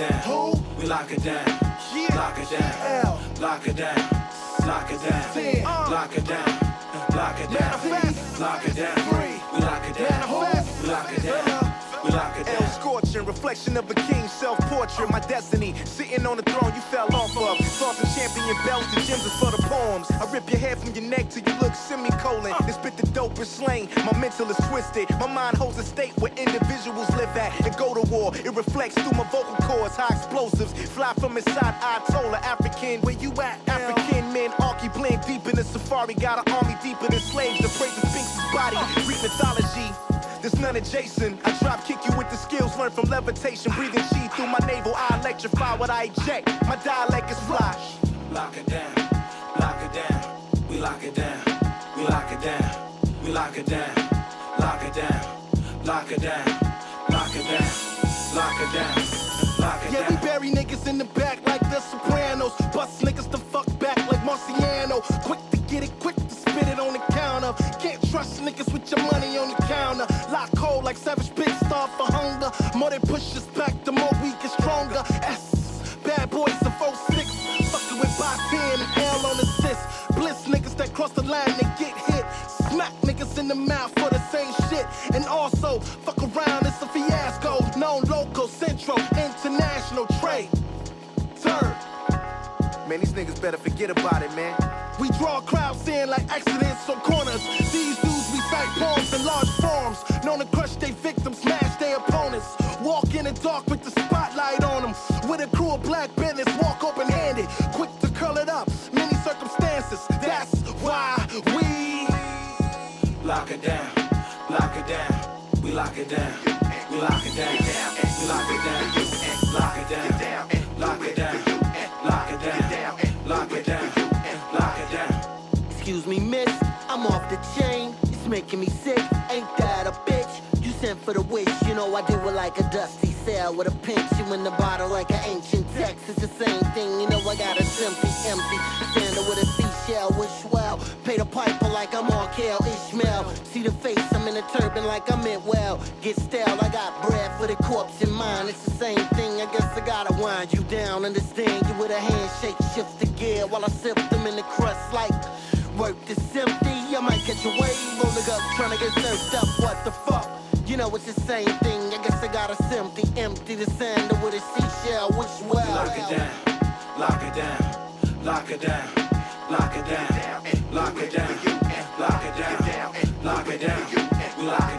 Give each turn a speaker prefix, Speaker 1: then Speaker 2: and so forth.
Speaker 1: down.
Speaker 2: Who?
Speaker 1: We lock it down.
Speaker 2: Yeah.
Speaker 1: Lock it down.
Speaker 2: L.
Speaker 1: Lock it down. Lock it down. Lock it down. Lock it down. Lock it down.
Speaker 3: Scorching, reflection of a king, self-portrait, my destiny. Sitting on the throne you fell off of. Tossing champion bells, the gems are for the poems. I rip your head from your neck till you look semicolon. Then spit the dopest slang. My mental is twisted. My mind holds a state where individuals live at and go to war. It reflects through my vocal cords, high explosives. Fly from inside Ayatollah, African. Where you at? African men, Arky blend deep in the safari. Got an army deeper than slaves. The praise of Sphinx's body. Read mythology. There's none adjacent. I drop kick you the learned from levitation. Breathing chi through my navel. I electrify what I eject. My dialect is fly.
Speaker 1: Lock it down. Lock it down. We lock it down. We lock it down. We lock it down. Lock it down. Lock it down. Lock it down. Lock it down. Lock it
Speaker 2: Yeah, we bury niggas in the back like the Sopranos. Bust niggas the fuck back like Marciano. Quick to get it, quick to spit it on the counter. Can't trust niggas with your money on the counter. Lock cold like Savage More they push us back, the more we get stronger. S, bad boys the of 06. Fucking with by 10 and L on assist. Bliss niggas that cross the line, they get hit. Smack niggas in the mouth for the same shit. And also, fuck around, it's a fiasco. Known local, central, international trade. Turn.
Speaker 3: Man, these niggas better forget about it, man.
Speaker 2: We draw crowds in like accidents on corners. These dudes recite poems in large forms. Known to crush their
Speaker 1: Lock it down. Lock it down. We lock it down. We lock it down. We lock it down. Lock it down. Lock it down. Lock it down. Lock it down. Lock it down.
Speaker 4: Excuse me, miss, I'm off the chain. It's making me sick. Ain't that a bitch? You sent for the wish, you know I do it like a dusty cell with a pinch. You in the bottle like an ancient text. It's the same thing, you know I got a simply empty. Standard with like I'm on Ishmael. See the face, I'm in a turban like I'm in well. Get stale, I got bread for the corpse in mind. It's the same thing, I guess I gotta wind you down. Understand you with a handshake, shift the gear while I sip them in the crust like. Work this empty, I might catch a wave the gut, trying to get served up. What the fuck? You know it's the same thing. I guess I got a empty, empty the sand with a seashell. Which well?
Speaker 1: Lock it down, lock it down. Lock it down. Lock it down. Lock it down. Well, I